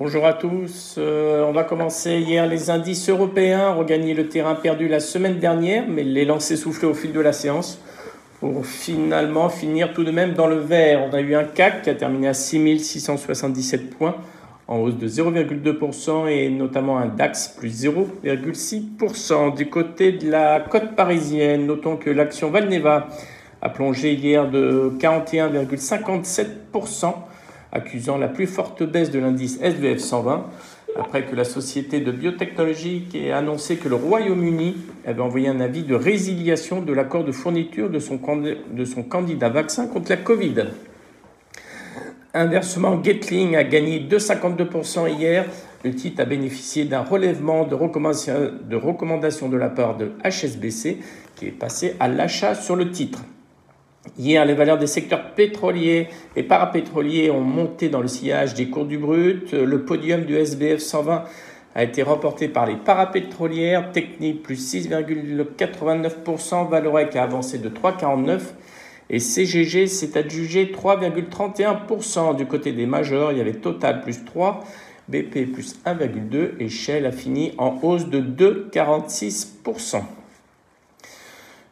Bonjour à tous. Euh, on va commencer hier. Les indices européens ont le terrain perdu la semaine dernière, mais les lancers soufflés au fil de la séance pour finalement finir tout de même dans le vert. On a eu un CAC qui a terminé à 6677 points en hausse de 0,2% et notamment un DAX plus 0,6%. Du côté de la côte parisienne, notons que l'action Valneva a plongé hier de 41,57%, accusant la plus forte baisse de l'indice SVF 120, après que la société de biotechnologie ait annoncé que le Royaume-Uni avait envoyé un avis de résiliation de l'accord de fourniture de son, candidat vaccin contre la Covid. Inversement, Gatling a gagné 2,52% hier. Le titre a bénéficié d'un relèvement de recommandation de la part de HSBC qui est passé à l'achat sur le titre. Hier, les valeurs des secteurs pétroliers et parapétroliers ont monté dans le sillage des cours du brut. Le podium du SBF 120 a été remporté par les parapétrolières. Technip plus 6,89%. Valorec a avancé de 3,49%. Et CGG s'est adjugé 3,31%. Du côté des majors, il y avait Total plus 3, BP plus 1,2 et Shell a fini en hausse de 2,46%.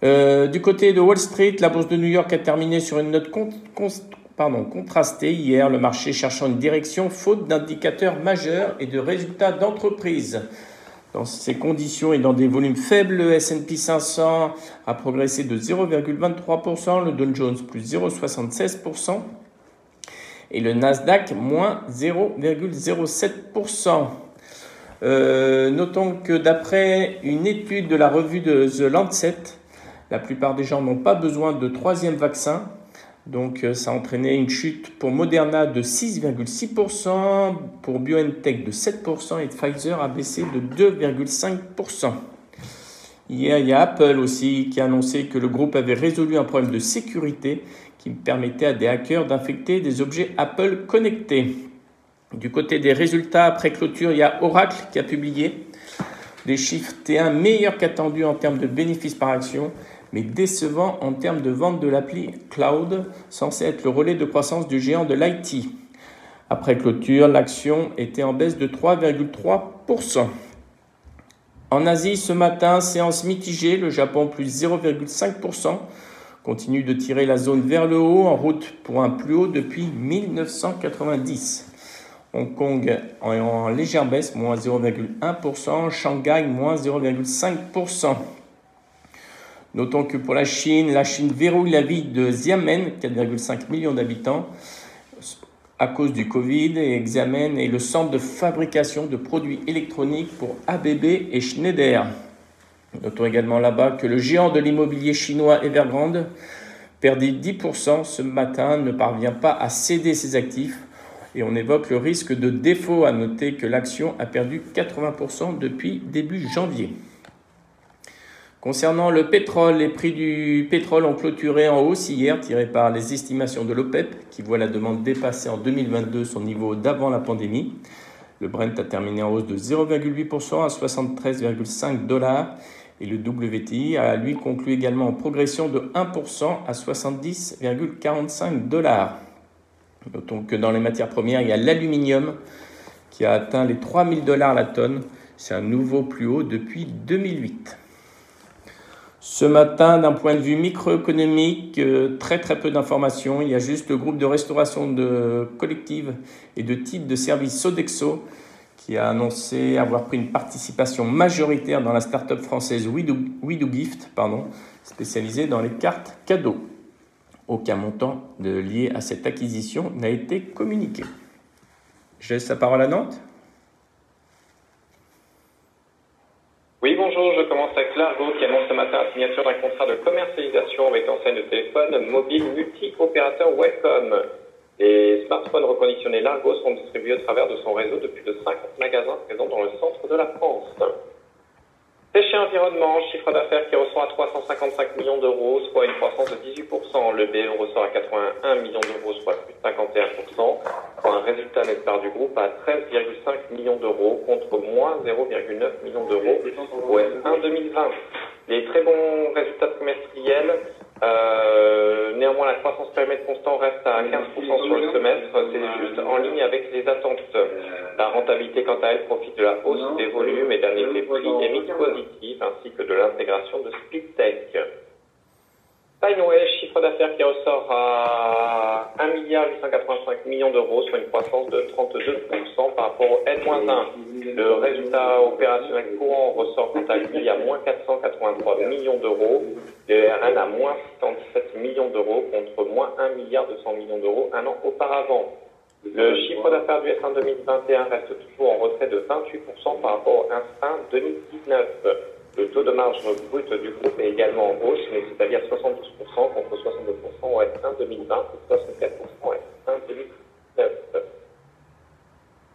Euh, du côté de Wall Street, la bourse de New York a terminé sur une note contrastée hier, le marché cherchant une direction faute d'indicateurs majeurs et de résultats d'entreprise. Dans ces conditions et dans des volumes faibles, le S&P 500 a progressé de 0,23%, le Dow Jones plus 0,76% et le Nasdaq moins 0,07%. Euh, notons que d'après une étude de la revue de The Lancet, la plupart des gens n'ont pas besoin de troisième vaccin donc euh, ça a entraîné une chute pour Moderna de 6,6%, pour BioNTech de 7% et Pfizer a baissé de 2,5%. Hier, il y a Apple aussi qui a annoncé que le groupe avait résolu un problème de sécurité qui permettait à des hackers d'infecter des objets Apple connectés. Du côté des résultats, après clôture, il y a Oracle qui a publié des chiffres T1 meilleurs qu'attendus en termes de bénéfices par action mais décevant en termes de vente de l'appli Cloud, censé être le relais de croissance du géant de l'IT. Après clôture, l'action était en baisse de 3,3%. En Asie, ce matin, séance mitigée, le Japon plus 0,5%, continue de tirer la zone vers le haut en route pour un plus haut depuis 1990. Hong Kong en légère baisse, moins 0,1%, Shanghai moins 0,5%. Notons que pour la Chine, la Chine verrouille la vie de Xiamen, 4,5 millions d'habitants, à cause du Covid, et Xiamen est le centre de fabrication de produits électroniques pour ABB et Schneider. Notons également là-bas que le géant de l'immobilier chinois Evergrande, perdu 10% ce matin, ne parvient pas à céder ses actifs et on évoque le risque de défaut à noter que l'action a perdu 80% depuis début janvier. Concernant le pétrole, les prix du pétrole ont clôturé en hausse hier, tirés par les estimations de l'OPEP, qui voit la demande dépasser en 2022 son niveau d'avant la pandémie. Le Brent a terminé en hausse de 0,8% à 73,5 dollars et le WTI a lui conclu également en progression de 1% à 70,45 dollars. Notons que dans les matières premières, il y a l'aluminium qui a atteint les 3000 dollars la tonne. C'est un nouveau plus haut depuis 2008. Ce matin, d'un point de vue microéconomique, euh, très très peu d'informations. Il y a juste le groupe de restauration de collective et de type de service Sodexo qui a annoncé avoir pris une participation majoritaire dans la start-up française We Do, Gift, pardon, spécialisée dans les cartes cadeaux. Aucun montant lié à cette acquisition n'a été communiqué. Je laisse la parole à Nantes. Oui, bonjour, je commence avec Largo qui annonce ce matin la signature d'un contrat de commercialisation avec l'enseigne de téléphone mobile multi-opérateur Webcom. Les smartphones reconditionnés Largo sont distribués au travers de son réseau depuis de 50 magasins présents dans le centre de la France. Péché Environnement, chiffre d'affaires qui ressort à 355 millions d'euros, soit une croissance de 18%. Le BE ressort à 81 millions d'euros, soit plus de 51%, pour un résultat net part du groupe à 13,5 millions d'euros contre moins 0,9 millions d'euros au S1 2020. Les très bons résultats trimestriels Euh, néanmoins, la croissance périmètre constant reste à 15% sur le semestre. C'est juste en ligne avec les attentes. La rentabilité, quant à elle, profite de la hausse des volumes et d'un effet prix et mix positif, ainsi que de l'intégration de Speedtech. Chiffre d'affaires qui ressort à 1 milliard 885 millions d'euros, soit une croissance de 32% par rapport au N-1. Le résultat opérationnel courant ressort quant à lui à moins 483 millions d'euros, le RN à moins 77 millions d'euros contre moins 1 milliard 200 millions d'euros un an auparavant. Le chiffre d'affaires du S1 2021 reste toujours en retrait de 28% par rapport au S1 2019. Le taux de marge brut du groupe est également en hausse, mais c'est-à-dire 72% contre 62% au S1 2020 et 64% au S1 2019.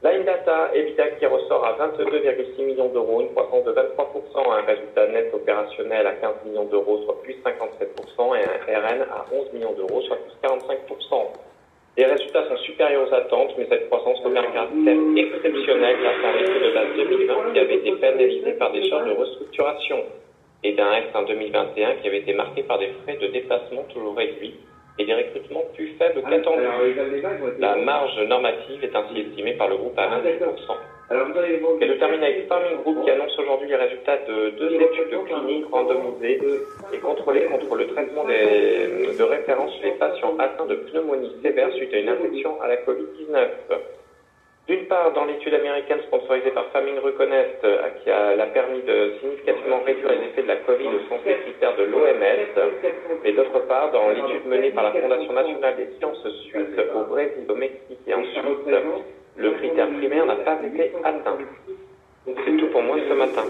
Line Data, EBITDA qui ressort à 22,6 millions d'euros, une croissance de 23%, un résultat net opérationnel à 15 millions d'euros, soit plus 57%, et un RN à 11 millions d'euros, soit plus 45%. Les résultats sont supérieurs aux attentes, mais cette croissance revient à un caractère exceptionnel grâce à un de base 2020 qui avait été pénalisé par des charges de restructuration et d'un S1 2021 qui avait été marqué par des frais de déplacement toujours réduits et des recrutements plus faibles qu'attendus. La marge normative est ainsi estimée par le groupe à 28%. Et je termine avec Farming Group qui annonce aujourd'hui les résultats de deux études cliniques randomisées et contrôlées contre le traitement des, de référence chez les patients atteints de pneumonie sévère suite à une infection à la Covid-19. D'une part, dans l'étude américaine sponsorisée par Famine Reconnect, qui a, a, permis de significativement réduire les effets de la Covid au sens des critères de l'OMS, et d'autre part, dans l'étude menée par la Fondation nationale des sciences suisses au Brésil, au Mexique et en Suisse, le critère primaire n'a pas été atteint. C'est tout pour moi ce matin.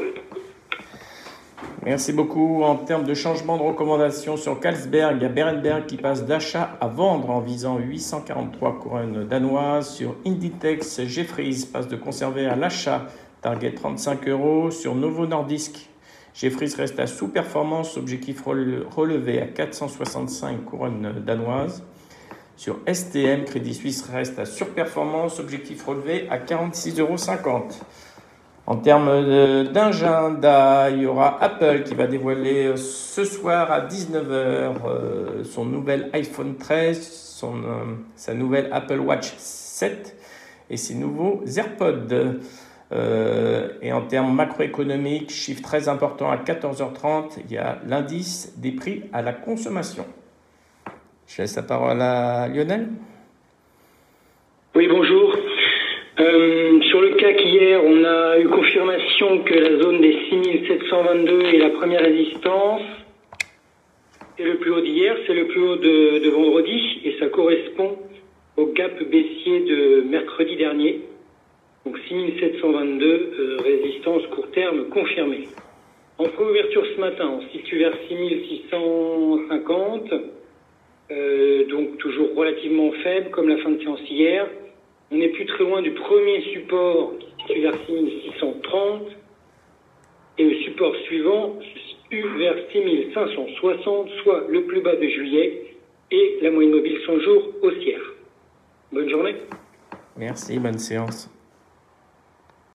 Merci beaucoup. En termes de changement de recommandation sur Carlsberg, il y a Berenberg qui passe d'achat à vendre en visant 843 couronnes danoises. Sur Inditex, Jeffries passe de conserver à l'achat, target 35 euros. Sur Novo Nordisk, Jeffries reste à sous-performance, objectif relevé à 465 couronnes danoises. Sur STM, Crédit Suisse reste à surperformance, objectif relevé à 46,50 euros. En termes d'agenda, il y aura Apple qui va dévoiler euh, ce soir à 19h euh, son nouvel iPhone 13, son, euh, sa nouvelle Apple Watch 7 et ses nouveaux AirPods. et en termes macroéconomiques, chiffre très important à 14h30, il y a l'indice des prix à la consommation. Je laisse la parole à Lionel. Oui, bonjour. Sur le CAC hier, on a que la zone des 6722 est la première résistance. C'est le plus haut d'hier, c'est le plus haut de, vendredi et ça correspond au gap baissier de mercredi dernier. Donc 6722, euh, résistance court terme confirmée. En préouverture ce matin, on se situe vers 6650. Euh, donc toujours relativement faible comme la fin de séance hier. On n'est plus très loin du premier support qui se situe vers 6630 et le support suivant se situe vers 6560, soit le plus bas de juillet et la moyenne mobile 100 jours haussière. Bonne journée. Merci, bonne séance.